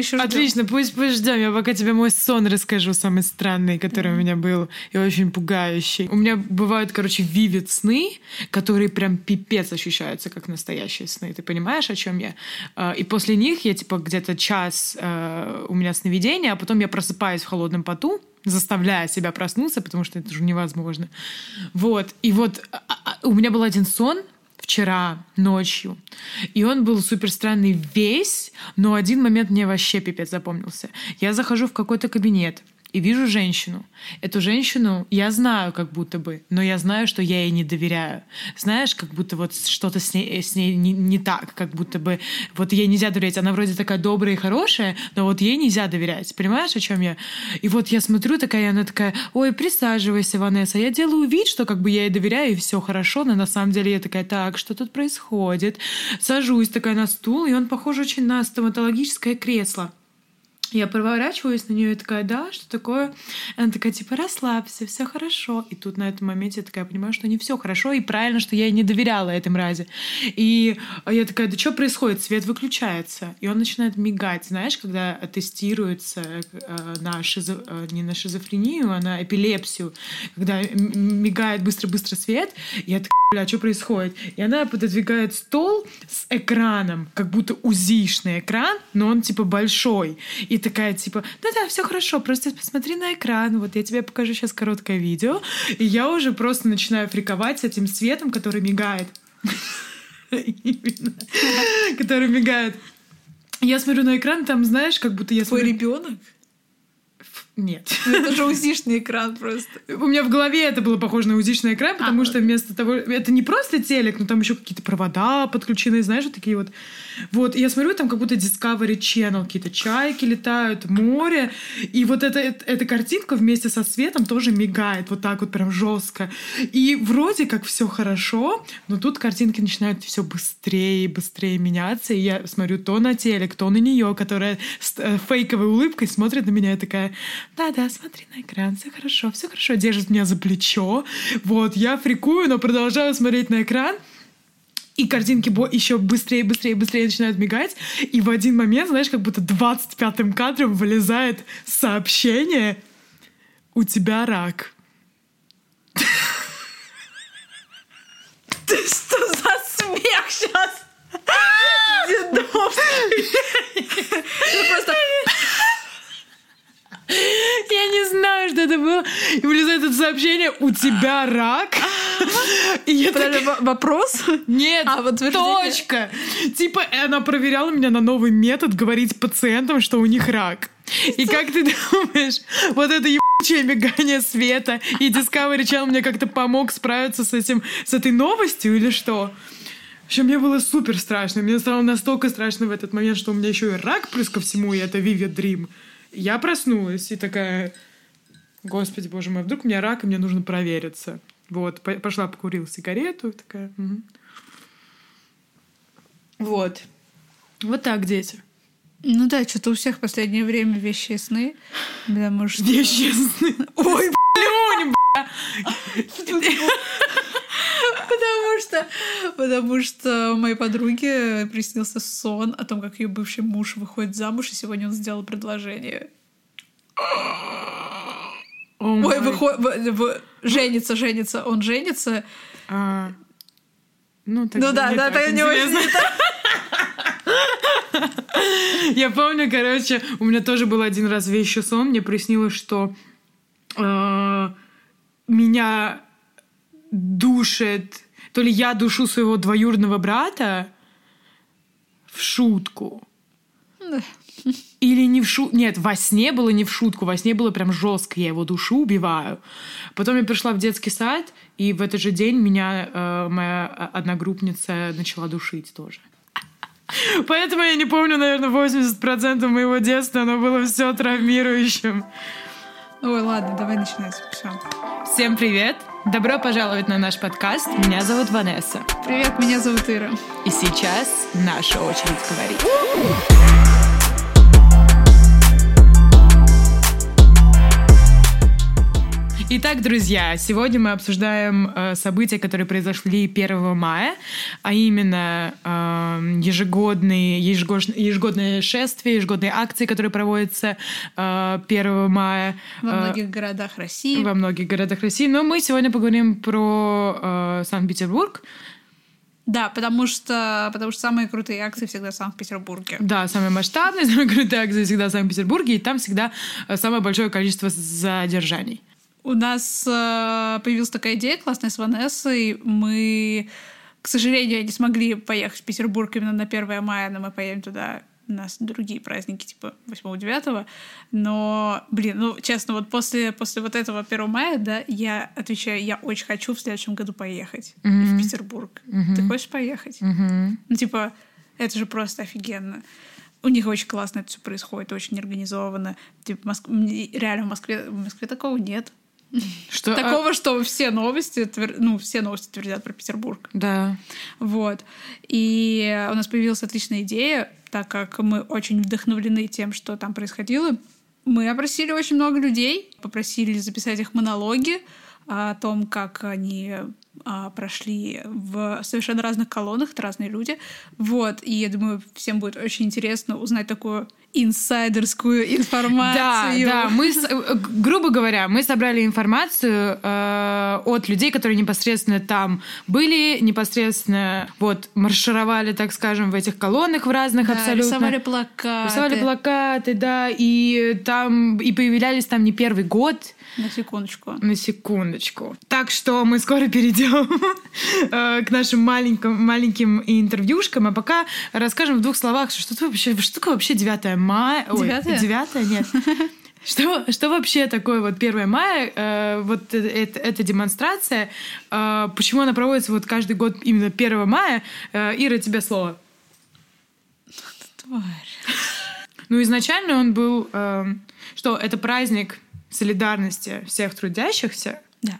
еще ждем. Отлично, пусть, пусть ждем. Я пока тебе мой сон расскажу, самый странный, который mm-hmm. у меня был, и очень пугающий. У меня бывают, короче, вивит сны, которые прям пипец ощущаются, как настоящие сны. Ты понимаешь, о чем я? А, и после них я, типа, где-то час э, у меня сновидение, а потом я просыпаюсь в холодном поту, заставляя себя проснуться, потому что это уже невозможно. Вот. И вот а, а, у меня был один сон, вчера ночью. И он был супер странный весь, но один момент мне вообще пипец запомнился. Я захожу в какой-то кабинет, и вижу женщину. Эту женщину я знаю как будто бы, но я знаю, что я ей не доверяю. Знаешь, как будто вот что-то с ней, с ней не, не так, как будто бы вот ей нельзя доверять. Она вроде такая добрая и хорошая, но вот ей нельзя доверять. Понимаешь, о чем я? И вот я смотрю такая, и она такая, ой, присаживайся, Ванесса. Я делаю вид, что как бы я ей доверяю, и все хорошо, но на самом деле я такая, так, что тут происходит? Сажусь такая на стул, и он похож очень на стоматологическое кресло. Я поворачиваюсь на нее и такая, да, что такое? Она такая, типа, расслабься, все хорошо. И тут на этом моменте я такая понимаю, что не все хорошо, и правильно, что я не доверяла этой мрази. И я такая, да что происходит? Свет выключается. И он начинает мигать, знаешь, когда тестируется э, на шизо... Э, не на шизофрению, а на эпилепсию, когда мигает быстро-быстро свет, я такая, бля, что происходит? И она пододвигает стол с экраном, как будто узишный экран, но он типа большой. И такая типа, да-да, все хорошо, просто посмотри на экран, вот я тебе покажу сейчас короткое видео. И я уже просто начинаю фриковать с этим светом, который мигает. Который мигает. Я смотрю на экран, там, знаешь, как будто я Твой ребенок? Нет. Ну, это же узишный экран просто. У меня в голове это было похоже на узишный экран, потому а, что вместо того... Это не просто телек, но там еще какие-то провода подключены, знаешь, вот такие вот. Вот, и я смотрю, там как будто Discovery Channel, какие-то чайки летают, море, и вот эта, эта картинка вместе со светом тоже мигает вот так вот прям жестко. И вроде как все хорошо, но тут картинки начинают все быстрее и быстрее меняться, и я смотрю то на телек, то на нее, которая с э, фейковой улыбкой смотрит на меня и такая, да-да, смотри на экран, все хорошо, все хорошо, держит меня за плечо. Вот, я фрикую, но продолжаю смотреть на экран, и картинки еще быстрее, быстрее, быстрее начинают мигать, и в один момент, знаешь, как будто 25-м кадром вылезает сообщение «У тебя рак». Ты что за смех сейчас? Дедовский. просто... Я не знаю, что это было. И вылезает это сообщение, у тебя рак. И я так... вопрос? Нет, а, вот точка. Типа она проверяла меня на новый метод говорить пациентам, что у них рак. И как ты думаешь, вот это ебучее мигание света и Discovery Channel мне как-то помог справиться с этим, с этой новостью или что? В общем, мне было супер страшно. Мне стало настолько страшно в этот момент, что у меня еще и рак плюс ко всему, и это Vivid Dream. Я проснулась и такая, господи, боже мой, вдруг у меня рак, и мне нужно провериться. Вот, пошла покурила сигарету, такая. Угу. Вот. Вот так, дети. Ну да, что-то у всех в последнее время вещи сны. Потому что... Вещи сны. Ой, блюнь, Потому что, потому что моей подруге приснился сон о том, как ее бывший муж выходит замуж, и сегодня он сделал предложение. Oh Ой, выходит, женится, женится, он женится. А, ну, ну да, да, это не очень. Я помню, короче, у меня тоже был один раз вещий сон. Мне приснилось, что э, меня душит, то ли я душу своего двоюродного брата в шутку. Или не в шутку. Нет, во сне было не в шутку. Во сне было прям жестко. Я его душу убиваю. Потом я пришла в детский сад, и в этот же день меня э, моя одногруппница начала душить тоже. Поэтому я не помню, наверное, 80% моего детства. Оно было все травмирующим. Ой, ладно, давай начинать. Все. Всем привет! Добро пожаловать на наш подкаст. Меня зовут Ванесса. Привет, меня зовут Ира. И сейчас наша очередь говорить. Итак, друзья, сегодня мы обсуждаем э, события, которые произошли 1 мая, а именно э, ежегодные, ежегод, ежегодные шествия, ежегодные акции, которые проводятся э, 1 мая. Во э, многих городах России. Во многих городах России. Но мы сегодня поговорим про э, Санкт-Петербург. Да, потому что, потому что самые крутые акции всегда в Санкт-Петербурге. Да, самые масштабные, самые крутые акции всегда в Санкт-Петербурге, и там всегда э, самое большое количество задержаний. У нас э, появилась такая идея классная с Ванессой. Мы, к сожалению, не смогли поехать в Петербург именно на 1 мая, но мы поедем туда у нас другие праздники, типа 8-9. Но, блин, ну, честно, вот после, после вот этого 1 мая, да, я отвечаю, я очень хочу в следующем году поехать Мгм. в Петербург. Мгм. Ты хочешь поехать? Мгм. Ну, типа, это же просто офигенно. У них очень классно это все происходит, очень организованно. Типа, Моск- реально в Москве, в Москве такого нет. Что, а, Такого, что все новости, твер- ну, все новости твердят про Петербург. да. Вот. И у нас появилась отличная идея, так как мы очень вдохновлены тем, что там происходило. Мы опросили очень много людей, попросили записать их монологи о том, как они а, прошли в совершенно разных колоннах, это разные люди. Вот. И я думаю, всем будет очень интересно узнать такую инсайдерскую Да, информацию. да, мы, с- э, грубо говоря, мы собрали информацию э, от людей, которые непосредственно там были, непосредственно вот маршировали, так скажем, в этих колоннах в разных Да, абсолютно. рисовали плакаты. Рисовали плакаты, да, и там и появлялись там не первый год, На секундочку. на секундочку. Так что мы скоро перейдем э, к нашим маленьким, маленьким интервьюшкам, а пока расскажем в двух словах, что, что, вообще, что такое вообще 9 мая. Ой, Девятое? 9 нет. Что, что вообще такое вот 1 мая, э, вот э- это, эта демонстрация, э, почему она проводится вот каждый год именно 1 мая? Э, Ира, тебе слово. Тварь. Ну, изначально он был, э, что это праздник солидарности всех трудящихся, Да.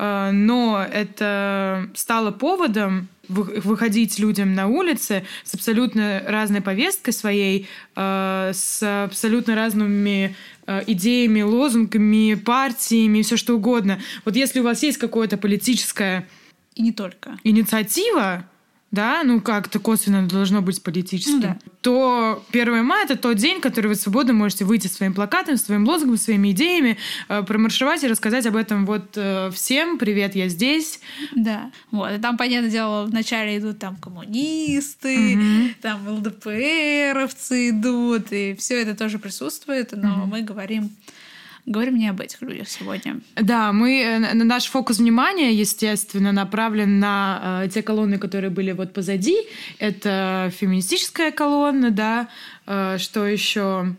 Э, но это стало поводом вы- выходить людям на улицы с абсолютно разной повесткой своей, э, с абсолютно разными э, идеями, лозунгами, партиями, все что угодно. Вот если у вас есть какое-то политическое И не только. инициатива, да, ну как-то косвенно должно быть политическим, Ну да. то 1 мая это тот день, который вы свободно можете выйти своим плакатом, своим лозунгом, своими идеями, э, промаршировать и рассказать об этом вот э, всем. Привет, я здесь. Да. Вот. И там, понятное дело, вначале идут там коммунисты, Мгм. там ЛДПРовцы идут, и все это тоже присутствует, но Мгм. мы говорим, говорим не об этих людях сегодня. Да, мы э, на- наш фокус внимания, естественно, направлен на э, те колонны, которые были вот позади. Это феминистическая колонна, да, э, что еще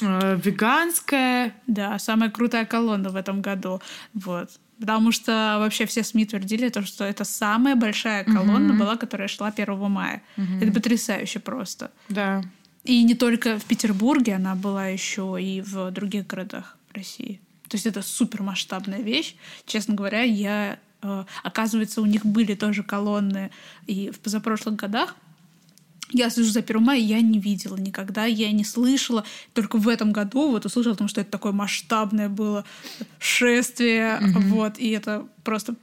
Э, веганская, Да, самая крутая колонна в этом году. Вот. Потому что вообще все СМИ твердили, то, что это самая большая колонна Мгм. была, которая шла 1 мая. Мгм. Это потрясающе просто. да. И не только в Петербурге, она была еще и в других городах России. То есть это супер масштабная вещь. Честно говоря, я э, оказывается, у них были тоже колонны и в позапрошлых годах. Я слежу за 1 мая, я не видела никогда, я не слышала. Только в этом году вот услышала о том, что это такое масштабное было шествие. Вот, и это просто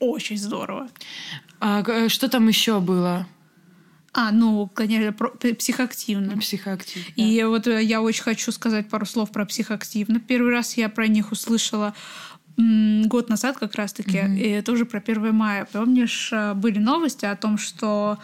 очень здорово. А г- что там еще было? А, ну, конечно, про- психоактивно. Психоактив. да. И вот э, я очень хочу сказать пару слов про психоактивно. Первый раз я про них услышала год назад как раз-таки, и тоже про 1 мая. Помнишь, э, были новости о том, что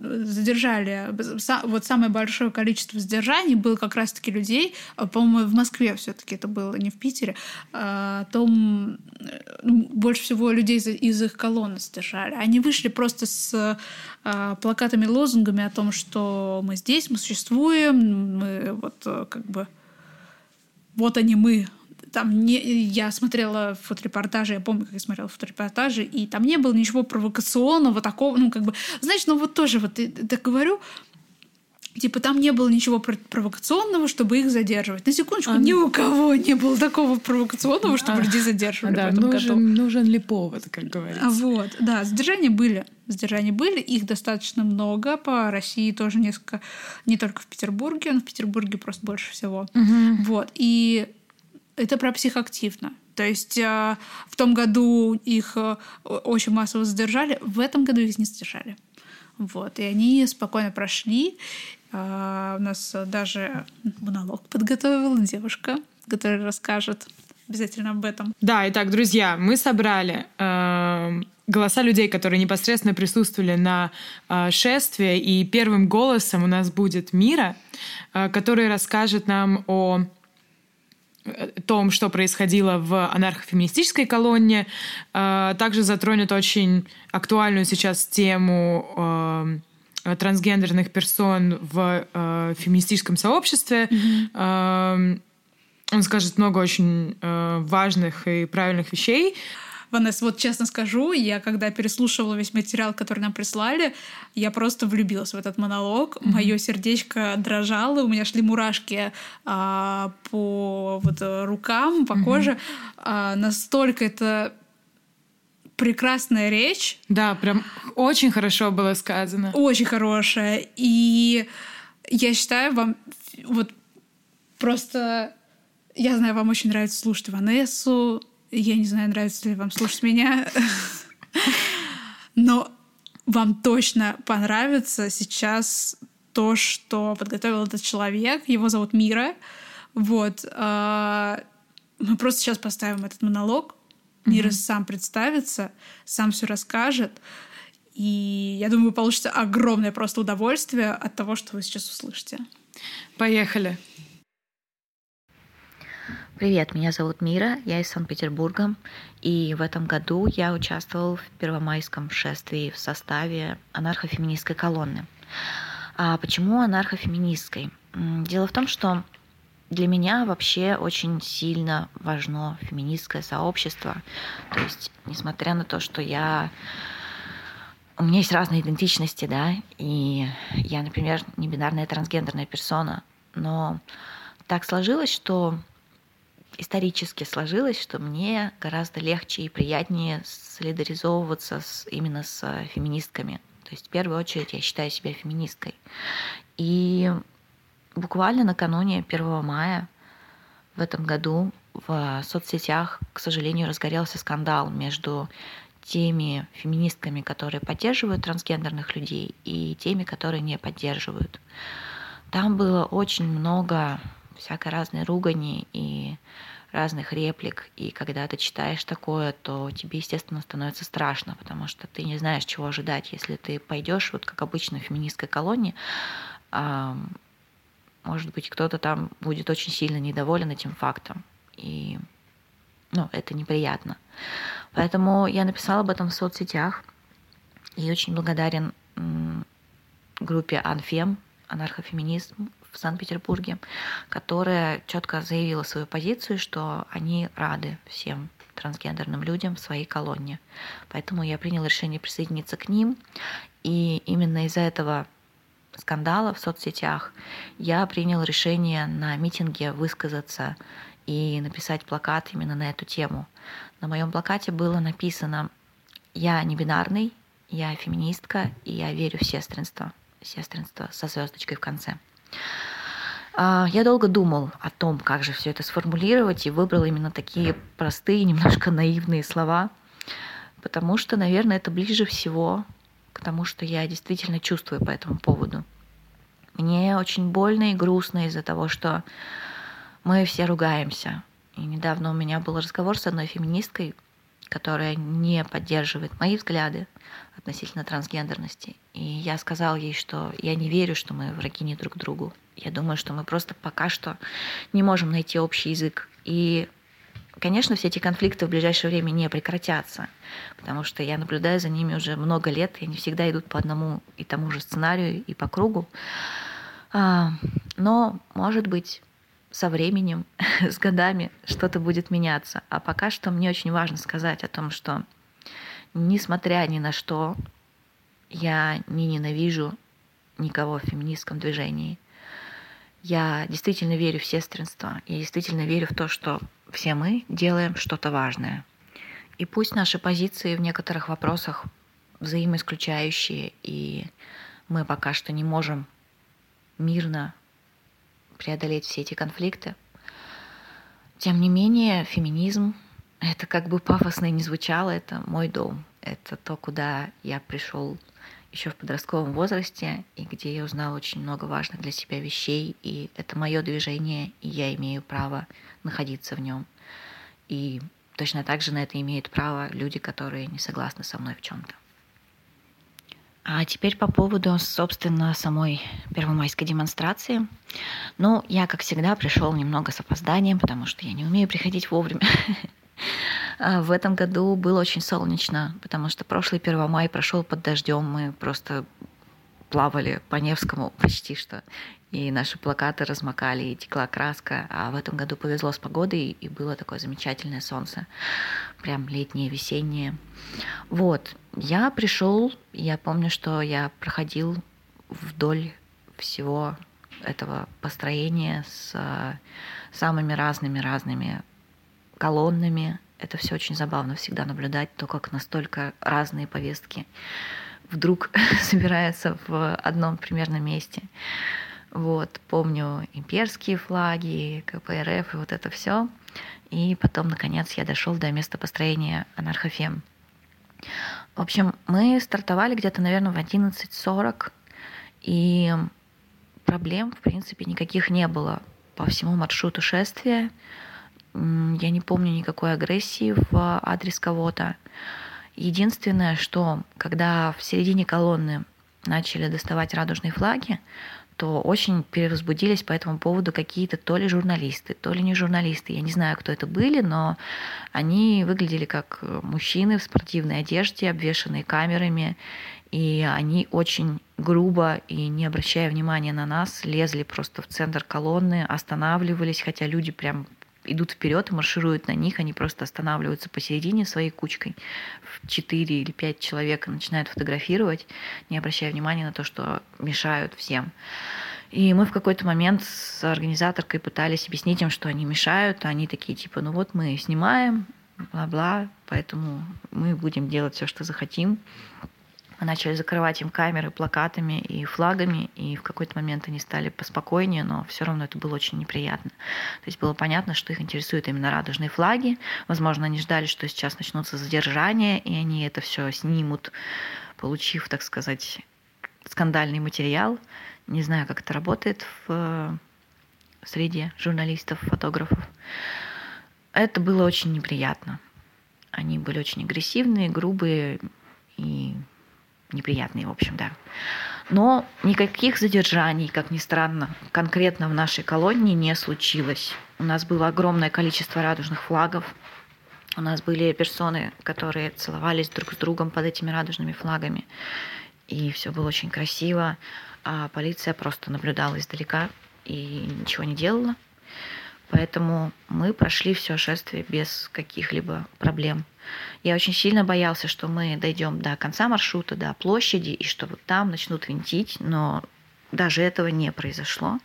задержали са- вот самое большое количество задержаний было как раз-таки людей, а, по-моему, в Москве все-таки это было, не в Питере, а, о том э, ну, больше всего людей из, их колонны задержали. Они вышли просто с а, плакатами, лозунгами о том, что мы здесь, мы существуем, мы вот э, как бы вот они мы. Там не, я смотрела фоторепортажи, я помню, как я смотрела фоторепортажи, и там не было ничего провокационного, такого, ну, как бы, знаешь, ну, вот тоже, вот, я так говорю, типа, там не было ничего про- провокационного, чтобы их задерживать. На секундочку, А, ни у кого не было такого провокационного, чтобы А, людей задерживали Да, в этом году. нужен, нужен ли повод, как говорится. А Вот, да, задержания были. Задержания были, их достаточно много. По России тоже несколько, не только в Петербурге, но в Петербурге просто больше всего. Мгм. Вот, и это про психоактивно. То есть э, в том году их э, очень массово задержали, в этом году их не задержали. Вот, и они спокойно прошли. Э, у нас даже монолог подготовила девушка, которая расскажет обязательно об этом. Да, итак, друзья, мы собрали э, голоса людей, которые непосредственно присутствовали на э, шествии, и первым голосом у нас будет Мира, э, который расскажет нам о том, что происходило в анархофеминистической колонне, э, также затронет очень актуальную сейчас тему э, трансгендерных персон в э, феминистическом сообществе. Mm-hmm. Он скажет много очень важных и правильных вещей. Ванесса, вот честно скажу, я когда переслушивала весь материал, который нам прислали, я просто влюбилась в этот монолог. Mm-hmm. Мое сердечко дрожало, у меня шли мурашки а, по вот рукам, по mm-hmm. коже. А, настолько это прекрасная речь. Да, прям очень хорошо было сказано. Очень хорошая. И я считаю, вам вот просто... Я знаю, вам очень нравится слушать Ванессу, я не знаю, нравится ли вам слушать меня, но вам точно понравится сейчас то, что подготовил этот человек. Его зовут Мира. Вот. А, мы просто сейчас поставим этот монолог. Мира mm-hmm. сам представится, сам все расскажет. И я думаю, вы получите огромное просто удовольствие от того, что вы сейчас услышите. Поехали. Привет, меня зовут Мира, я из Санкт-Петербурга, и в этом году я участвовал в Первомайском шествии в составе анархофеминистской колонны. А почему анархофеминистской? Дело в том, что для меня вообще очень сильно важно феминистское сообщество. То есть, несмотря на то, что я у меня есть разные идентичности, да, и я, например, не бинарная трансгендерная персона, но так сложилось, что исторически сложилось, что мне гораздо легче и приятнее солидаризовываться с, именно с феминистками. То есть в первую очередь я считаю себя феминисткой. И буквально накануне 1 мая в этом году в соцсетях, к сожалению, разгорелся скандал между теми феминистками, которые поддерживают трансгендерных людей, и теми, которые не поддерживают. Там было очень много всякой разной ругани и разных реплик. И когда ты читаешь такое, то тебе, естественно, становится страшно, потому что ты не знаешь, чего ожидать. Если ты пойдешь, вот как обычно в феминистской колонии, может быть, кто-то там будет очень сильно недоволен этим фактом. И ну, это неприятно. Поэтому я написала об этом в соцсетях и очень благодарен группе Анфем, анархофеминизм в Санкт-Петербурге, которая четко заявила свою позицию, что они рады всем трансгендерным людям в своей колонне. Поэтому я приняла решение присоединиться к ним. И именно из-за этого скандала в соцсетях я принял решение на митинге высказаться и написать плакат именно на эту тему. На моем плакате было написано «Я не бинарный, я феминистка, и я верю в сестринство». Сестринство со звездочкой в конце. А, я долго думал о том, как же все это сформулировать, и выбрал именно такие простые, немножко наивные слова, потому что, наверное, это ближе всего к тому, что я действительно чувствую по этому поводу. Мне очень больно и грустно из-за того, что мы все ругаемся. И недавно у меня был разговор с одной феминисткой, которая не поддерживает мои взгляды относительно трансгендерности. И я сказал ей, что я не верю, что мы враги не друг другу. Я думаю, что мы просто пока что не можем найти общий язык. И, конечно, все эти конфликты в ближайшее время не прекратятся, потому что я наблюдаю за ними уже много лет, и они всегда идут по одному и тому же сценарию и по кругу. А, но, может быть, со временем, с годами что-то будет меняться. А пока что мне очень важно сказать о том, что несмотря ни на что, я не ненавижу никого в феминистском движении. Я действительно верю в сестринство. Я действительно верю в то, что все мы делаем что-то важное. И пусть наши позиции в некоторых вопросах взаимоисключающие, и мы пока что не можем мирно преодолеть все эти конфликты, Тем не менее, феминизм — это как бы пафосно и не звучало, это мой дом. Это то, куда я пришел еще в подростковом возрасте, и где я узнала очень много важных для себя вещей, и это мое движение, и я имею право находиться в нем. И точно так же на это имеют право люди, которые не согласны со мной в чем-то. А теперь по поводу, собственно, самой первомайской демонстрации. Ну, я, как всегда, пришел немного с опозданием, потому что я не умею приходить вовремя. А в этом году было очень солнечно, потому что прошлый 1 мая прошел под дождем. Мы просто плавали по Невскому почти что. И наши плакаты размокали, и текла краска. А в этом году повезло с погодой, и было такое замечательное солнце. Прям летнее, весеннее. Вот. Я пришел, я помню, что я проходил вдоль всего этого построения с э, самыми разными-разными колоннами. Это все очень забавно всегда наблюдать, то, как настолько разные повестки вдруг собираются в одном примерно месте. Вот, помню имперские флаги, КПРФ и вот это все. И потом, наконец, я дошел до места построения анархофем. В общем, мы стартовали где-то, наверное, в 11.40, и проблем, в принципе, никаких не было по всему маршруту шествия. Я не помню никакой агрессии в адрес кого-то. Единственное, что когда в середине колонны начали доставать радужные флаги, то очень перевозбудились по этому поводу какие-то то ли журналисты, то ли не журналисты. Я не знаю, кто это были, но они выглядели как мужчины в спортивной одежде, обвешанные камерами, и они очень грубо и не обращая внимания на нас, лезли просто в центр колонны, останавливались, хотя люди прям идут вперед маршируют на них, они просто останавливаются посередине своей кучкой в 4 или 5 человек начинают фотографировать, не обращая внимания на то, что мешают всем. И мы в какой-то момент с организаторкой пытались объяснить им, что они мешают, а они такие типа, ну вот мы снимаем, бла-бла, поэтому мы будем делать все, что захотим. Начали закрывать им камеры плакатами и флагами, и в какой-то момент они стали поспокойнее, но все равно это было очень неприятно. То есть было понятно, что их интересуют именно радужные флаги. Возможно, они ждали, что сейчас начнутся задержания, и они это все снимут, получив, так сказать, скандальный материал. Не знаю, как это работает в среде журналистов, фотографов. Это было очень неприятно. Они были очень агрессивные, грубые и неприятные, в общем, да. Но никаких задержаний, как ни странно, конкретно в нашей колонии не случилось. У нас было огромное количество радужных флагов. У нас были персоны, которые целовались друг с другом под этими радужными флагами. И все было очень красиво. А полиция просто наблюдала издалека и ничего не делала. Поэтому мы прошли все шествие без каких-либо проблем. Я очень сильно боялся, что мы дойдем до конца маршрута, до площади, и что вот там начнут винтить, но даже этого не произошло.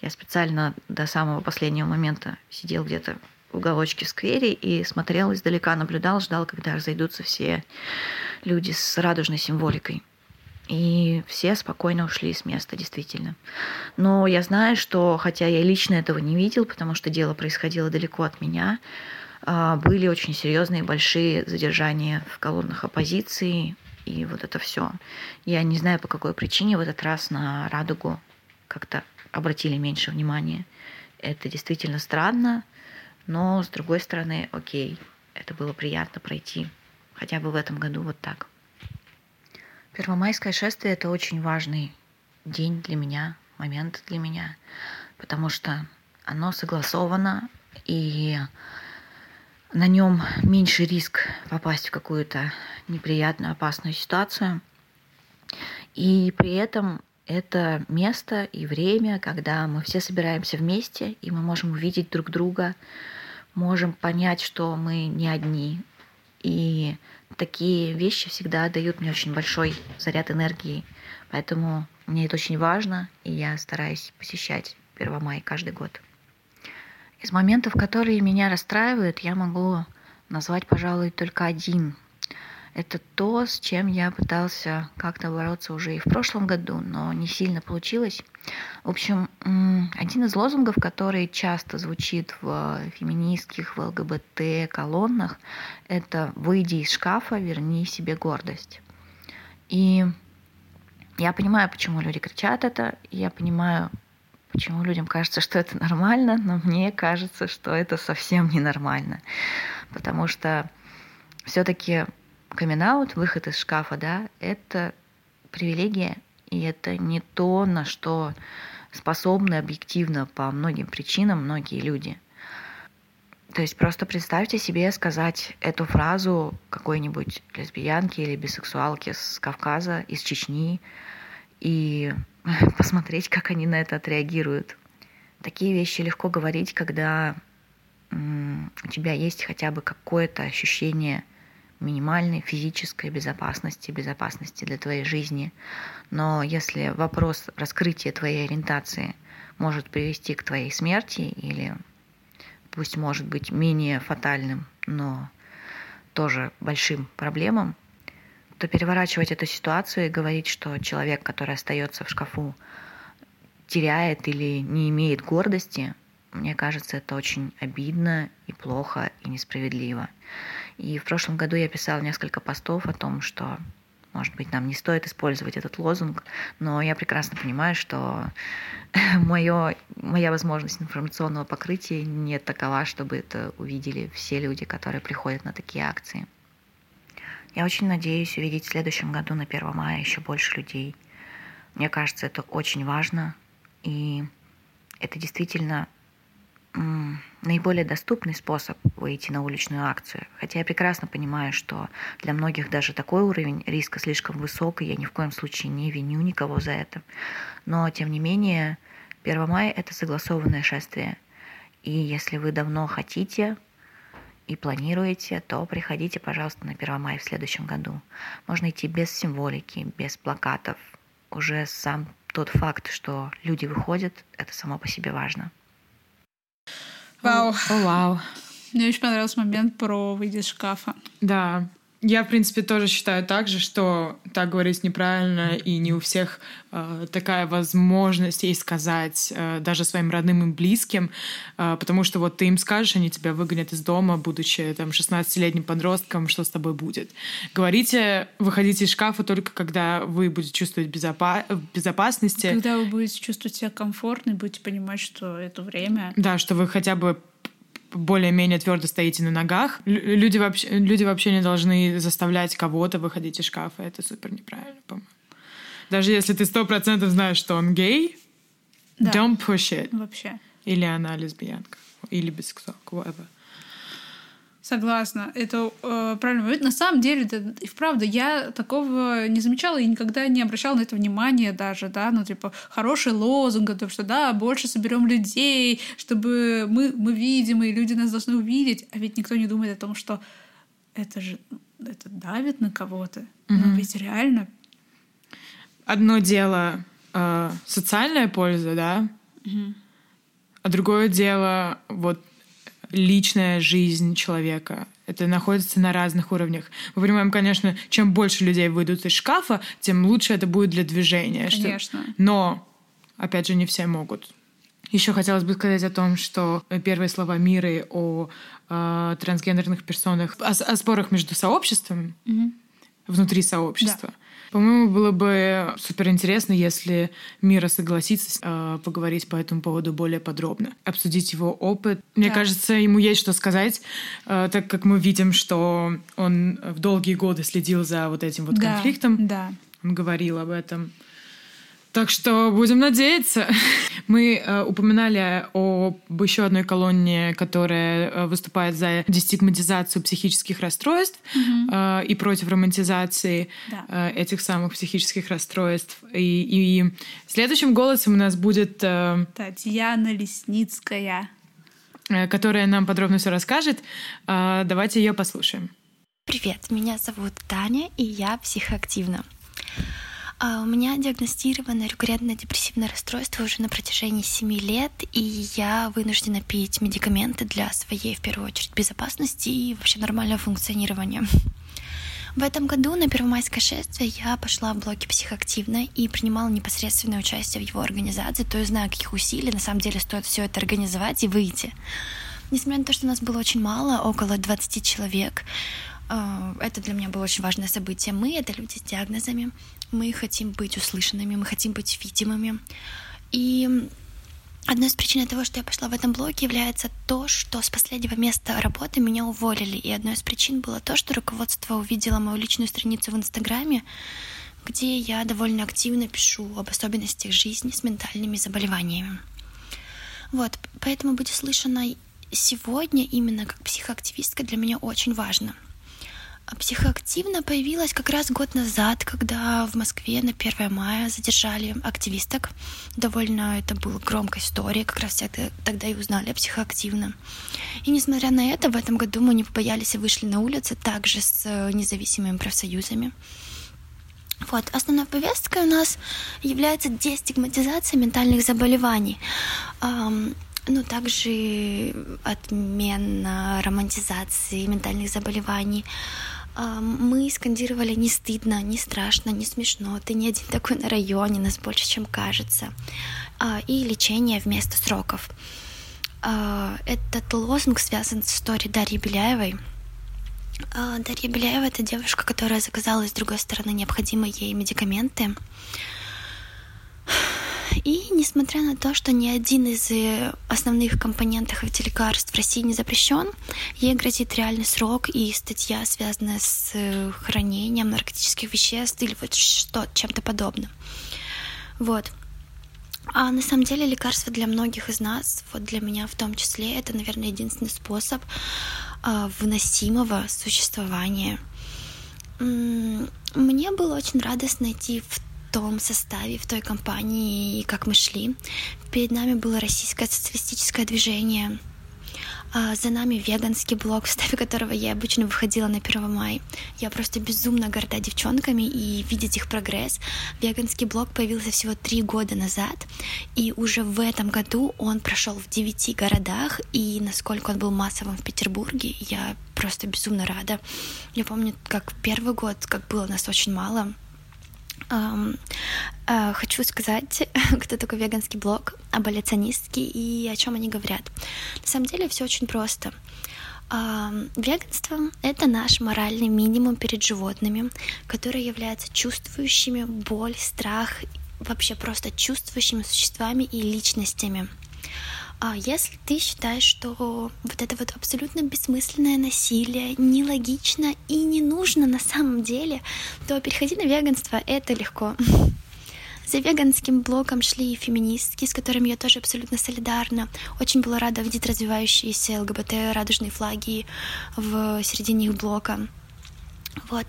Я специально до самого последнего момента сидел где-то в уголочке в сквере и смотрел издалека, наблюдал, ждал, когда разойдутся все люди с радужной символикой. И все спокойно ушли с места, действительно. Но я знаю, что, хотя я лично этого не видел, потому что дело происходило далеко от меня, были очень серьезные большие задержания в колоннах оппозиции, и вот это все. Я не знаю, по какой причине в этот раз на радугу как-то обратили меньше внимания. Это действительно странно, но с другой стороны, окей, это было приятно пройти хотя бы в этом году вот так. Первомайское шествие – это очень важный день для меня, момент для меня, потому что оно согласовано, и на нем меньше риск попасть в какую-то неприятную, опасную ситуацию. И при этом это место и время, когда мы все собираемся вместе, и мы можем увидеть друг друга, можем понять, что мы не одни, и такие вещи всегда дают мне очень большой заряд энергии. Поэтому мне это очень важно, и я стараюсь посещать 1 мая каждый год. Из моментов, которые меня расстраивают, я могу назвать, пожалуй, только один. Это то, с чем я пытался как-то бороться уже и в прошлом году, но не сильно получилось. В общем, один из лозунгов, который часто звучит в феминистских, в ЛГБТ колоннах, это «Выйди из шкафа, верни себе гордость». И я понимаю, почему люди кричат это, я понимаю, почему людям кажется, что это нормально, но мне кажется, что это совсем ненормально. Потому что все-таки камин выход из шкафа, да, это привилегия, и это не то, на что способны объективно по многим причинам многие люди. То есть просто представьте себе сказать эту фразу какой-нибудь лесбиянки или бисексуалки с Кавказа, из Чечни, и посмотреть, как они на это отреагируют. Такие вещи легко говорить, когда у тебя есть хотя бы какое-то ощущение минимальной физической безопасности, безопасности для твоей жизни. Но если вопрос раскрытия твоей ориентации может привести к твоей смерти или пусть может быть менее фатальным, но тоже большим проблемам, то переворачивать эту ситуацию и говорить, что человек, который остается в шкафу, теряет или не имеет гордости, мне кажется, это очень обидно и плохо и несправедливо. И в прошлом году я писала несколько постов о том, что, может быть, нам не стоит использовать этот лозунг, но я прекрасно понимаю, что моё, моя возможность информационного покрытия не такова, чтобы это увидели все люди, которые приходят на такие акции. Я очень надеюсь увидеть в следующем году на 1 мая еще больше людей. Мне кажется, это очень важно, и это действительно наиболее доступный способ выйти на уличную акцию. Хотя я прекрасно понимаю, что для многих даже такой уровень риска слишком высок, и я ни в коем случае не виню никого за это. Но, тем не менее, 1 мая – это согласованное шествие. И если вы давно хотите и планируете, то приходите, пожалуйста, на 1 мая в следующем году. Можно идти без символики, без плакатов. Уже сам тот факт, что люди выходят, это само по себе важно. Вау. О, вау. Мне очень понравился момент про выйти из шкафа. Да. Я, в принципе, тоже считаю так же, что так говорить неправильно, и не у всех э, такая возможность есть сказать э, даже своим родным и близким, э, потому что вот ты им скажешь, они тебя выгонят из дома, будучи там 16-летним подростком, что с тобой будет. Говорите, выходите из шкафа только когда вы будете чувствовать безопа- безопасности. Когда вы будете чувствовать себя комфортно, будете понимать, что это время. Да, что вы хотя бы более-менее твердо стоите на ногах. Люди вообще, люди вообще не должны заставлять кого-то выходить из шкафа. Это супер неправильно, по-моему. Даже если ты сто процентов знаешь, что он гей, да. don't push it. Вообще. Или она лесбиянка. Или бисексуалка, whatever. Согласна. Это э, правильно. Ведь на самом деле, это, и вправду, я такого не замечала и никогда не обращала на это внимания даже, да, ну, типа, хороший лозунг, о том, что, да, больше соберем людей, чтобы мы, мы видим, и люди нас должны увидеть, а ведь никто не думает о том, что это же, это давит на кого-то. Mm-hmm. Ну, ведь реально. Одно дело э, социальная польза, да, mm-hmm. а другое дело вот личная жизнь человека. Это находится на разных уровнях. Мы понимаем, конечно, чем больше людей выйдут из шкафа, тем лучше это будет для движения. Конечно. Что... Но, опять же, не все могут. Еще хотелось бы сказать о том, что первые слова Миры о э, трансгендерных персонах, о, о спорах между сообществом, угу. внутри сообщества. Да. По-моему, было бы супер интересно, если Мира согласится э, поговорить по этому поводу более подробно, обсудить его опыт. Мне да. кажется, ему есть что сказать, э, так как мы видим, что он в долгие годы следил за вот этим вот да. конфликтом. Да. Он говорил об этом. Так что будем надеяться. Мы э, упоминали об еще одной колонне, которая э, выступает за дестигматизацию психических расстройств mm-hmm. э, и против романтизации да. э, этих самых психических расстройств. И, и следующим голосом у нас будет э, Татьяна Лесницкая, э, которая нам подробно все расскажет. Э, давайте ее послушаем. Привет, меня зовут Таня, и я психоактивна. А, у меня диагностировано рекуррентное депрессивное расстройство уже на протяжении 7 лет, и я вынуждена пить медикаменты для своей, в первую очередь, безопасности и вообще нормального функционирования. В этом году на Первомайское шествие я пошла в блоке психоактивно и принимала непосредственное участие в его организации, то есть знаю, каких усилий на самом деле стоит все это организовать и выйти. Несмотря на то, что нас было очень мало, около 20 человек, э, это для меня было очень важное событие. Мы — это люди с диагнозами, мы хотим быть услышанными, мы хотим быть видимыми. И Одной из причин того, что я пошла в этом блоге, является то, что с последнего места работы меня уволили. И одной из причин было то, что руководство увидело мою личную страницу в Инстаграме, где я довольно активно пишу об особенностях жизни с ментальными заболеваниями. Вот, поэтому быть услышанной сегодня именно как психоактивистка для меня очень важно — Психоактивно появилась как раз год назад, когда в Москве на 1 мая задержали активисток. Довольно это была громкая история, как раз все тогда и узнали о психоактивно. И несмотря на это, в этом году мы не побоялись и вышли на улицы также с э, независимыми профсоюзами. Вот. Основной повесткой у нас является дестигматизация ментальных заболеваний. Ну, также отмена романтизации ментальных заболеваний. Мы скандировали «не стыдно, не страшно, не смешно, ты не один такой на районе, нас больше, чем кажется». А, и лечение вместо сроков. А, этот лозунг связан с историей Дарьи Беляевой. А, Дарья Беляева — это девушка, которая заказала с другой стороны необходимые ей медикаменты. И несмотря на то, что ни один из э, основных компонентов этих лекарств в России не запрещен, ей грозит реальный срок и статья, связанная с э, хранением наркотических веществ или вот что чем-то подобным. Вот. А на самом деле лекарства для многих из нас, вот для меня в том числе, это, наверное, единственный способ э, выносимого существования. Мне было очень радостно найти в том составе, в той компании и как мы шли. Перед нами было российское социалистическое движение, а за нами веганский блог, в составе которого я обычно выходила на 1 мая. Я просто безумно горда девчонками и видеть их прогресс. Веганский блог появился всего три года назад, и уже в этом году он прошел в девяти городах, и насколько он был массовым в Петербурге, я просто безумно рада. Я помню, как первый год, как было нас очень мало, хочу сказать, кто такой веганский блог, аболиционистки и о чем они говорят. На самом деле все очень просто. Веганство — это наш моральный минимум перед животными, которые являются чувствующими боль, страх, вообще просто чувствующими существами и личностями — а если ты считаешь, что вот это вот абсолютно бессмысленное насилие нелогично и не нужно на самом деле, то переходи на веганство, это легко. За веганским блоком шли и феминистки, с которыми я тоже абсолютно солидарна. Очень была рада видеть развивающиеся ЛГБТ радужные флаги в середине их блока. Вот.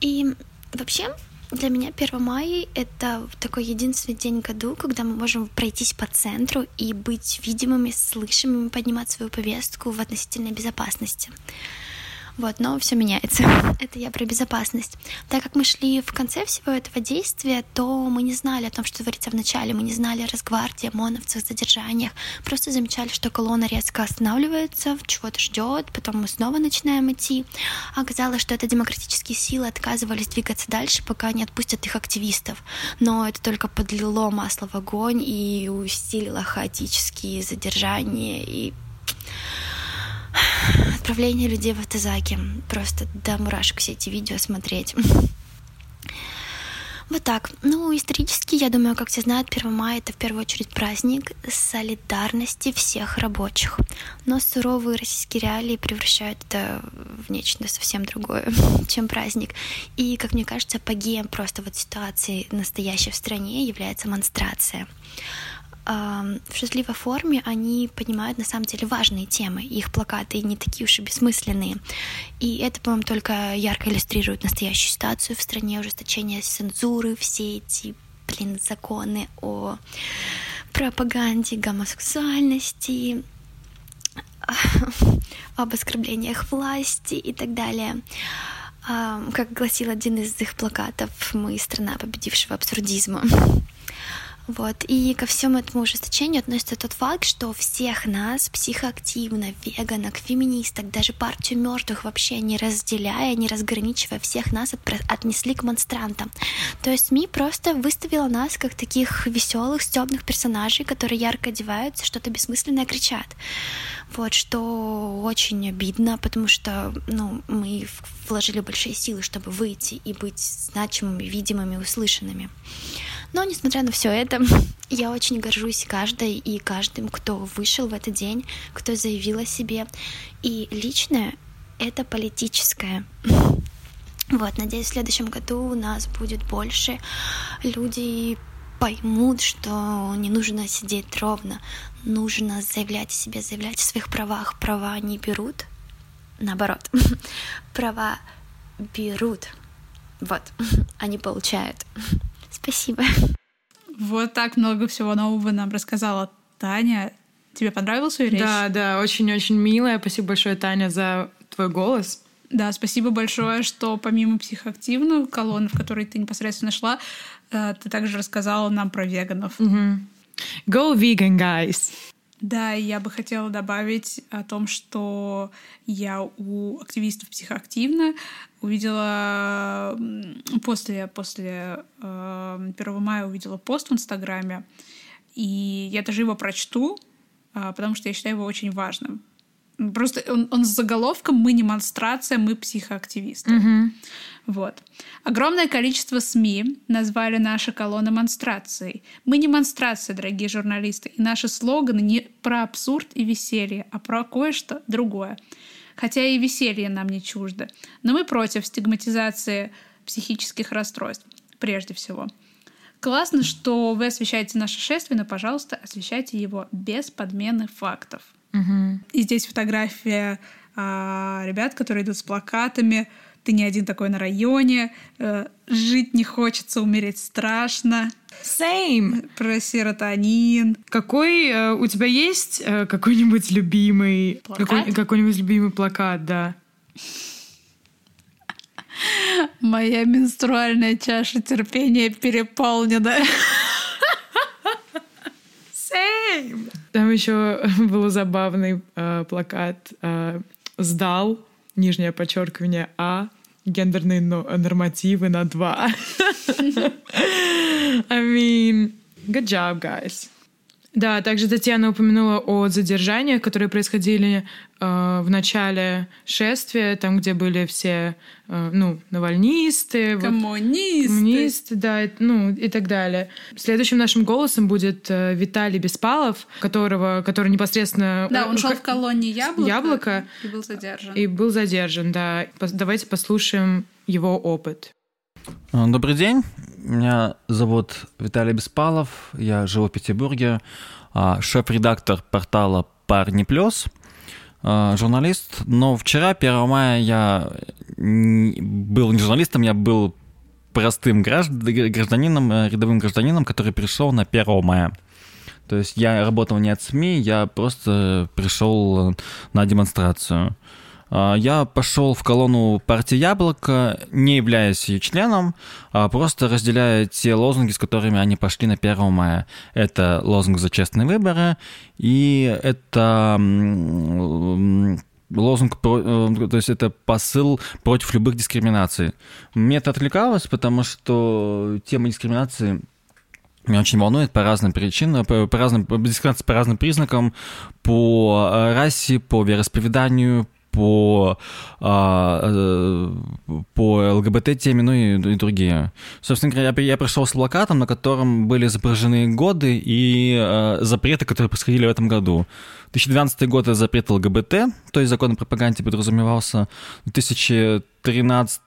И вообще для меня 1 мая — это такой единственный день году, когда мы можем пройтись по центру и быть видимыми, слышимыми, поднимать свою повестку в относительной безопасности. Вот, но все меняется. Это я про безопасность. Так как мы шли в конце всего этого действия, то мы не знали о том, что творится в начале. Мы не знали о Росгвардии, ОМОНовцах, задержаниях. Просто замечали, что колонна резко останавливается, чего-то ждет, потом мы снова начинаем идти. Оказалось, что это демократические силы отказывались двигаться дальше, пока не отпустят их активистов. Но это только подлило масло в огонь и усилило хаотические задержания и Отправление людей в автозаки. Просто до мурашек все эти видео смотреть. Вот так. Ну, исторически, я думаю, как все знают, 1 мая это в первую очередь праздник солидарности всех рабочих. Но суровые российские реалии превращают это в нечто совсем другое, чем праздник. И, как мне кажется, апогеем просто вот ситуации настоящей в стране является монстрация в счастливой форме они понимают на самом деле важные темы. Их плакаты не такие уж и бессмысленные. И это, по-моему, только ярко иллюстрирует настоящую ситуацию в стране, ужесточение цензуры, все эти, блин, законы о пропаганде гомосексуальности, об оскорблениях власти и так далее. Как гласил один из их плакатов, мы страна победившего абсурдизма. Вот. И ко всему этому ужесточению относится тот факт, что всех нас, психоактивных, веганок, феминисток, даже партию мертвых вообще не разделяя, не разграничивая, всех нас отнесли к монстрантам. То есть СМИ просто выставила нас как таких веселых, стебных персонажей, которые ярко одеваются, что-то бессмысленное кричат. Вот, что очень обидно, потому что ну, мы вложили большие силы, чтобы выйти и быть значимыми, видимыми, услышанными. Но, несмотря на все это, я очень горжусь каждой и каждым, кто вышел в этот день, кто заявил о себе. И личное — это политическое. Вот, надеюсь, в следующем году у нас будет больше. Люди поймут, что не нужно сидеть ровно, нужно заявлять о себе, заявлять о своих правах. Права не берут, наоборот, права берут. Вот, они получают. Спасибо. Вот так много всего нового нам рассказала Таня. Тебе понравилась ее речь? Да, да, очень-очень милая. Спасибо большое, Таня, за твой голос. Да, спасибо большое, что помимо психоактивной колонны, в которой ты непосредственно шла, э, ты также рассказала нам про веганов. Угу. Go vegan, guys! Да, я бы хотела добавить о том, что я у активистов психоактивно увидела после, после э, 1 мая увидела пост в Инстаграме, и я даже его прочту, э, потому что я считаю его очень важным. Просто он, он с заголовком «Мы не монстрация, мы психоактивисты». Угу. Вот. Огромное количество СМИ назвали наши колонны монстрацией. Мы не монстрация, дорогие журналисты, и наши слоганы не про абсурд и веселье, а про кое-что другое. Хотя и веселье нам не чуждо. Но мы против стигматизации психических расстройств, прежде всего. Классно, что вы освещаете наше шествие, но, пожалуйста, освещайте его без подмены фактов. Угу. И здесь фотография а, ребят, которые идут с плакатами. Ты не один такой на районе. Э, жить не хочется, умереть страшно. Same. Про серотонин. Какой э, у тебя есть э, какой-нибудь любимый Плакат? Какой, какой-нибудь любимый плакат, да? Моя менструальная чаша терпения переполнена. Same. Там еще был забавный э, плакат э, «Сдал», нижнее подчеркивание «А», гендерные но- нормативы на два. I mean, good job, guys. Да, также Татьяна упомянула о задержаниях, которые происходили э, в начале шествия, там, где были все, э, ну, навальнисты, вот, Коммунисты. коммунисты, да, и- ну и так далее. Следующим нашим голосом будет э, Виталий Беспалов, которого, который непосредственно Да, он э, шел в колонии Яблоко, Яблоко. и был задержан. и был задержан, да. Давайте послушаем его опыт. А, Добрый день, меня зовут Виталий Беспалов, я живу в Петербурге, а, шеф-редактор портала «Парни плюс», а, журналист, но вчера, 1 мая, я был не журналистом, я был простым гражд- гражданином, э, рядовым гражданином, который пришел на 1 мая. То есть я работал не от СМИ, я просто пришел на демонстрацию. А, Я пошел в колонну партии «Яблоко», не являясь ее членом, а просто разделяя те лозунги, с которыми они пошли на 1 мая. Это лозунг «За честные выборы» и это лозунг, э, то есть это посыл против любых дискриминаций. Мне это отвлекалось, потому что тема дискриминации меня очень волнует по разным причинам, по, по разным дискриминация по разным признакам, по э, расе, по вероисповеданию, по, а, э, по ЛГБТ-теме, ну и, и другие. Собственно говоря, я, я пришел с плакатом, на котором были изображены годы и э, запреты, которые происходили в этом году. 2012 год это запрет ЛГБТ, то есть закон о пропаганде подразумевался. 2013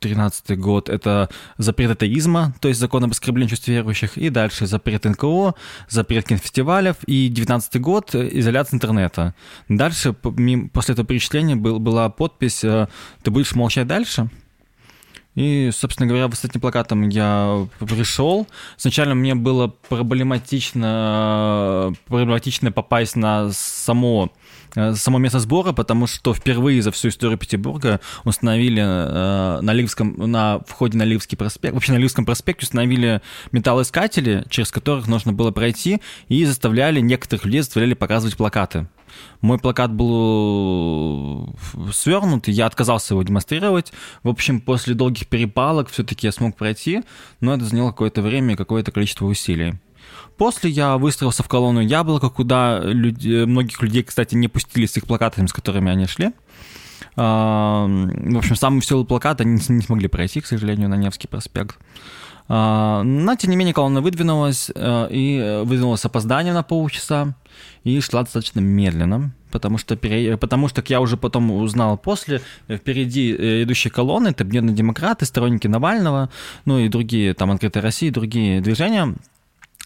2013 год — это запрет атеизма, то есть закон об оскорблении чувств верующих, и дальше запрет НКО, запрет кинофестивалев, и 2019 год — изоляция интернета. Дальше, после этого перечисления, был, была подпись э, «Ты будешь молчать дальше?» И, собственно говоря, с этим плакатом я пришел. Сначала мне было проблематично, проблематично попасть на само Э, само место сбора, потому что впервые за всю историю Петербурга установили э, на Ливском, на входе на Ливский проспект, вообще на Ливском проспекте установили металлоискатели, через которых нужно было пройти, и заставляли, некоторых людей заставляли показывать плакаты. Мой плакат был э, свернут, и я отказался его демонстрировать. В общем, после долгих перепалок все-таки я смог пройти, но это заняло какое-то время и какое-то количество усилий. После я выстроился в колонну «Яблоко», куда люди, многих людей, кстати, не пустили с их плакатами, с которыми они шли. А, в общем, самый веселый плакат они не смогли пройти, к сожалению, на Невский проспект. А, но, тем не менее, колонна выдвинулась, э, и выдвинулась с опозданием на полчаса, и шла достаточно медленно, потому что, потому что, как я уже потом узнал после, впереди э, идущие колонны, это бедные демократы, сторонники Навального, ну и другие, там, Открытая Россия, другие движения,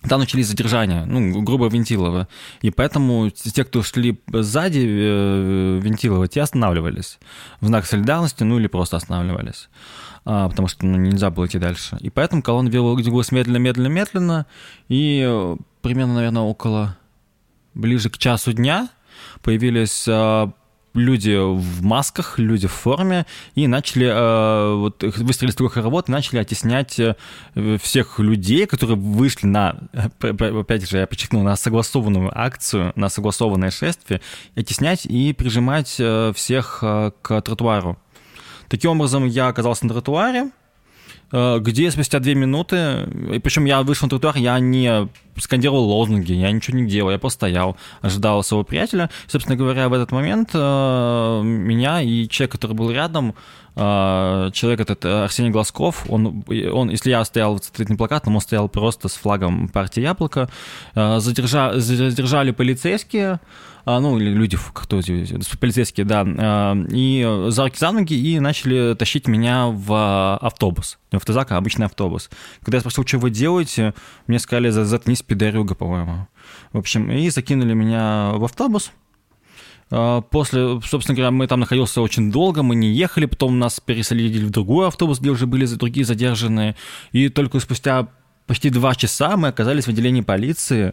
там начались задержания, ну, грубо Вентилова. И поэтому те, кто шли сзади э, Вентилова, те останавливались в знак солидарности, ну или просто останавливались. А, потому что ну, нельзя было идти дальше. И поэтому колонна двигалась медленно, медленно, медленно. И э, примерно, наверное, около ближе к часу дня появились а, люди в масках, люди в форме, и начали, э, вот, выстроили такой хоровод, и начали оттеснять э, всех людей, которые вышли на, опять же, я подчеркнул, на согласованную акцию, на согласованное шествие, оттеснять и прижимать э, всех к тротуару. Таким образом, я оказался на тротуаре, где спустя две минуты, и причем я вышел на тротуар, я не скандировал лозунги, я ничего не делал, я просто стоял, ожидал своего приятеля. Собственно говоря, в этот момент э, меня и человек, который был рядом, э, человек этот Арсений Глазков, он, он, если я стоял с этим плакатом, он стоял просто с флагом партии «Яблоко», задержа, задержали полицейские, ну, или люди, кто полицейские, да, а, и за руки за ноги и начали тащить меня в автобус. Не автозак, а обычный автобус. Когда я спросил, что вы делаете, мне сказали, заткнись, пидорюга, по-моему. В общем, и закинули меня в автобус, а, После, собственно говоря, мы там находился очень долго, мы не ехали, потом нас пересадили в другой автобус, где уже были другие задержанные, и только спустя почти два часа мы оказались в отделении полиции.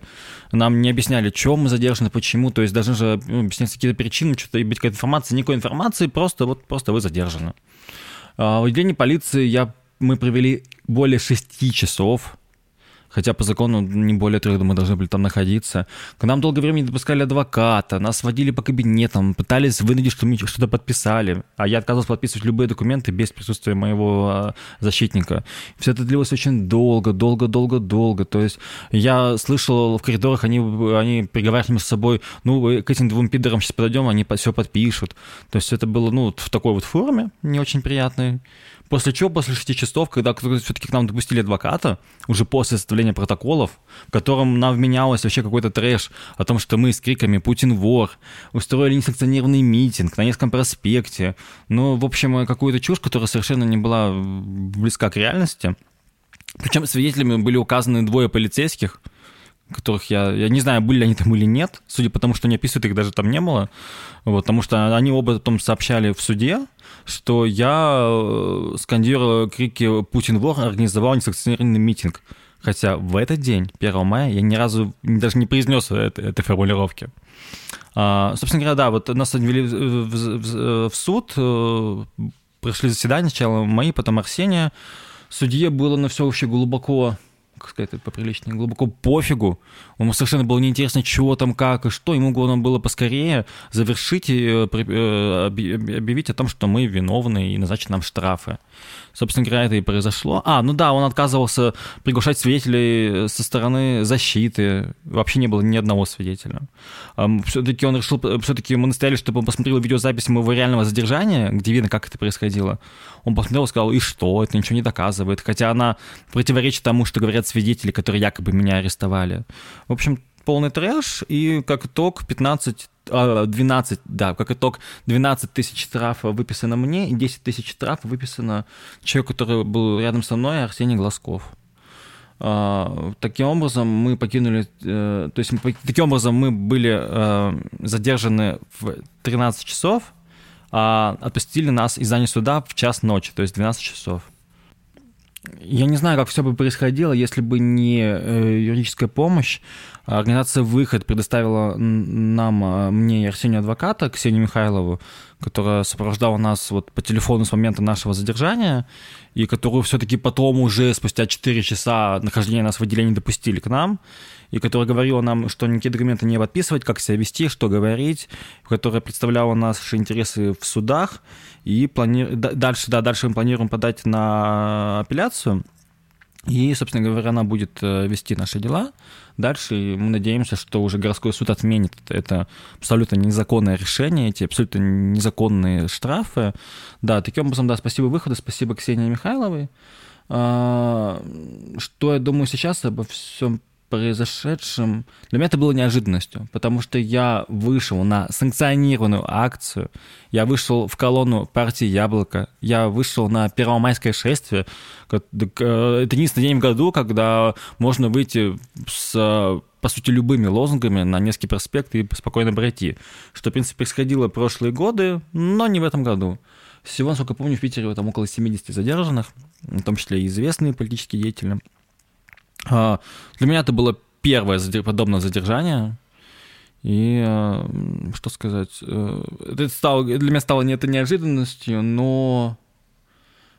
Нам не объясняли, чем мы задержаны, почему. То есть должны же ну, объяснять какие-то причины, что-то быть какая-то информация, никакой информации, просто вот просто вы задержаны. А, в отделении полиции я, мы провели более шести часов хотя по закону не более трех мы должны были там находиться. К нам долгое время не допускали адвоката, нас водили по кабинетам, пытались вынудить, что мы что-то подписали, а я отказывался подписывать любые документы без присутствия моего а, защитника. Все это длилось очень долго, долго, долго, долго. То есть я слышал в коридорах, они, они переговаривали между собой, ну, к этим двум пидорам сейчас подойдем, они все подпишут. То есть это было, ну, в такой вот форме, не очень приятной. После чего, после шести часов, когда все-таки к нам допустили адвоката, уже после составления протоколов, в котором нам вменялось вообще какой-то трэш о том, что мы с криками «Путин вор», устроили несанкционированный митинг на Невском проспекте. Ну, в общем, какую-то чушь, которая совершенно не была близка к реальности. Причем свидетелями были указаны двое полицейских, которых я, я не знаю, были ли они там или нет, судя по тому, что они описывают, их даже там не было, вот, потому что они оба потом сообщали в суде, что я, э, скандируя крики «Путин вор», организовал несанкционированный митинг. Хотя в этот день, 1 мая, я ни разу даже не произнес это, этой формулировки. А, собственно говоря, да, вот нас отвели в, в, в суд, э, прошли заседания, сначала мои, потом Арсения. Судье было на все вообще глубоко как сказать, поприличнее, глубоко пофигу. Ему совершенно было неинтересно, чего там, как и что. Ему главное было поскорее завершить и э, э, объявить о том, что мы виновны и назначить нам штрафы. Собственно говоря, это и произошло. А, ну да, он отказывался приглашать свидетелей со стороны защиты. Вообще не было ни одного свидетеля. Все-таки он решил, все-таки мы настояли, чтобы он посмотрел видеозапись моего реального задержания, где видно, как это происходило. Он посмотрел и сказал, и что, это ничего не доказывает. Хотя она противоречит тому, что говорят свидетели, которые якобы меня арестовали. В общем, полный трэш, и как итог 15 12, а, да, как итог, 12 тысяч штрафа выписано мне, и 10 тысяч штрафа выписано человеку, который был рядом со мной, Арсений Глазков. А, таким образом, мы покинули, э, то есть таким образом мы были э, задержаны в 13 часов, а отпустили нас из здания суда в час ночи, то есть 12 часов. Я не знаю, как все бы происходило, если бы не э, юридическая помощь. Организация «Выход» предоставила нам, э, мне и Арсению адвоката, Ксению Михайлову, которая сопровождала нас вот по телефону с момента нашего задержания, и которую все-таки потом уже спустя 4 часа нахождения нас в отделении допустили к нам, и которая говорила нам, что никакие документы не подписывать, как себя вести, что говорить, которая представляла наши интересы в судах, и плани... дальше, да, дальше мы планируем подать на апелляцию, и, собственно говоря, она будет э, вести наши дела. Дальше мы надеемся, что уже городской суд отменит это абсолютно незаконное решение, эти абсолютно незаконные штрафы. Да, таким образом, да, спасибо выходу, спасибо Ксении Михайловой. А, что я думаю сейчас обо всем произошедшем, для меня это было неожиданностью, потому что я вышел на санкционированную акцию, я вышел в колонну партии «Яблоко», я вышел на Первомайское шествие. Э, это единственный день в году, когда можно выйти с по сути, любыми лозунгами на Невский проспект и спокойно пройти. Что, в принципе, происходило прошлые годы, но не в этом году. Всего, насколько помню, в Питере там около 70 задержанных, в том числе и известные политические деятели. А, для меня это было первое подобное задержание. И а, что сказать, э, это стало, для меня стало не это неожиданностью, но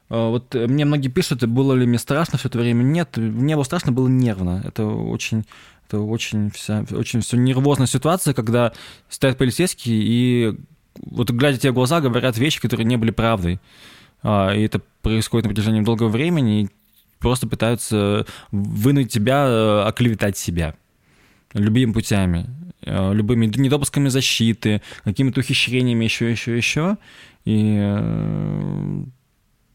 а, вот мне многие пишут, было ли мне страшно все это время. Нет, мне было страшно, было нервно. Это очень, это очень, вся, очень все нервозная ситуация, когда стоят полицейские и вот глядя тебе в глаза, говорят вещи, которые не были правдой. И это происходит на протяжении долгого времени, и просто пытаются вынуть тебя, э, оклеветать себя любыми путями, э, любыми недопусками защиты, какими-то ухищрениями, еще, еще, еще. И э,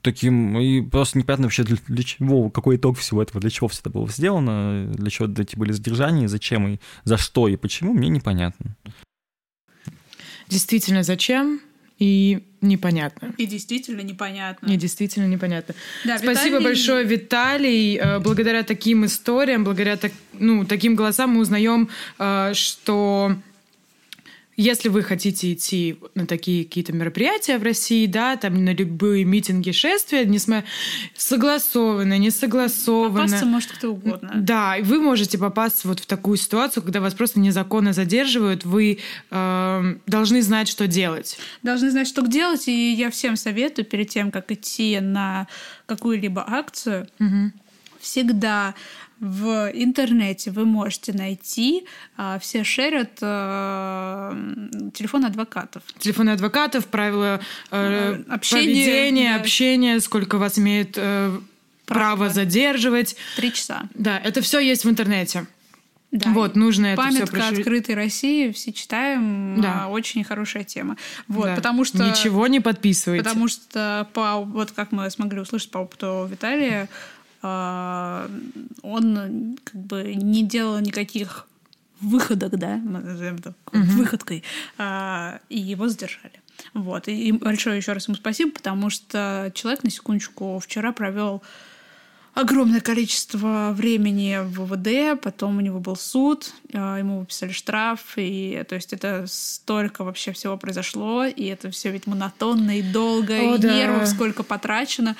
таким, и просто непонятно вообще для, для чего, какой итог всего этого, для чего все это было сделано, для чего эти были задержания, зачем и за что и почему, мне непонятно. Действительно, зачем? И непонятно. И действительно непонятно. И действительно непонятно. Да, Спасибо Виталий... большое, Виталий. Э, благодаря таким историям, благодаря так, ну, таким голосам мы узнаем, э, что если вы хотите идти на такие какие-то мероприятия в России, да, там на любые митинги, шествия, несмотря согласованно, не согласованно. Попасться может кто угодно. Да, и вы можете попасться вот в такую ситуацию, когда вас просто незаконно задерживают, вы э, должны знать, что делать. Должны знать, что делать, и я всем советую перед тем, как идти на какую-либо акцию, угу. всегда в интернете вы можете найти, а, все шерят а, телефоны адвокатов. Телефоны адвокатов, правила э, общения, поведения, да. общения, сколько вас имеет э, право, право задерживать. Три часа. Да, это все есть в интернете. Да. Вот, нужно Памятка это прошу... открытой России, все читаем, да. а, очень хорошая тема. Вот, да. потому что... Ничего не подписывайте. Потому что, по, вот как мы смогли услышать по опыту Виталия, а, он как бы не делал никаких выходок, да, мы назовем это угу. выходкой, а, и его задержали. Вот. И большое еще раз ему спасибо, потому что человек, на секундочку, вчера провел огромное количество времени в ВВД, потом у него был суд, а, ему выписали штраф, и то есть это столько вообще всего произошло, и это все ведь монотонно и долго, О, и да. нервов сколько потрачено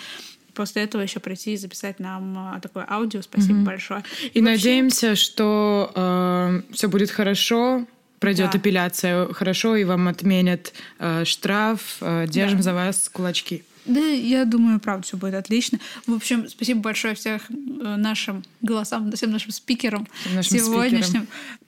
после этого еще прийти и записать нам а, такое аудио. Спасибо mm-hmm. большое. И, и вообще... надеемся, что э, все будет хорошо, пройдет да. апелляция хорошо, и вам отменят э, штраф. Э, держим да. за вас кулачки. Да, я думаю, правда, все будет отлично. В общем, спасибо большое всех э, нашим голосам, всем нашим спикерам всем нашим сегодняшним. Спикерам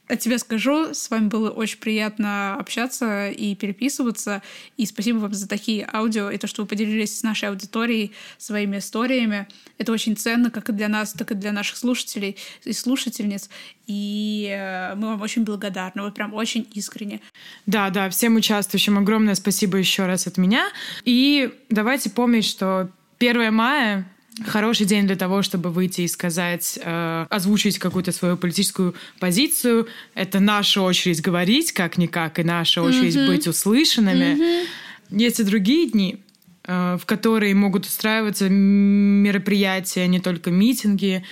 от тебя скажу, с вами было очень приятно общаться и переписываться. И спасибо вам за такие аудио и то, что вы поделились с нашей аудиторией своими историями. Это очень ценно как и для нас, так и для наших слушателей и слушательниц. И э, мы вам очень благодарны, вот прям очень искренне. Да, да, всем участвующим огромное спасибо еще раз от меня. И давайте помнить, что 1 мая хороший день для того, чтобы выйти и сказать, э, озвучить какую-то свою политическую позицию. Это наша очередь говорить, как-никак, и наша очередь mm-hmm. быть услышанными. Mm-hmm. Есть и другие дни, э, в которые могут устраиваться мероприятия, не только митинги,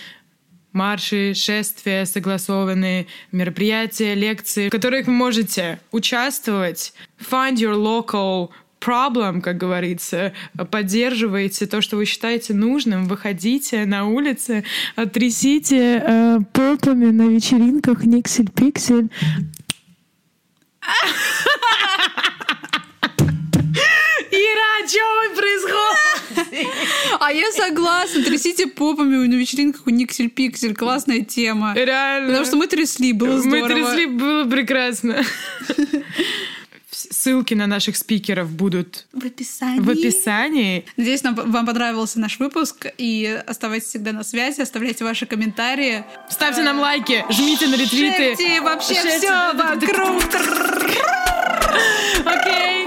марши, шествия, согласованные мероприятия, лекции, в которых вы можете участвовать. Find your local problem, как говорится. Поддерживайте то, что вы считаете нужным. Выходите на улицы, трясите э, попами на вечеринках Никсель-Пиксель. Ира, что происходит? А я согласна, трясите попами на вечеринках у Никсель Пиксель. Классная тема. Реально. Потому что мы трясли, было здорово. Мы трясли, было прекрасно. Ссылки на наших спикеров будут в описании. В описании. Надеюсь, нам, вам понравился наш выпуск. И оставайтесь всегда на связи, оставляйте ваши комментарии. Ставьте нам лайки, жмите на ретвиты. Шерьте вообще все вокруг. Окей.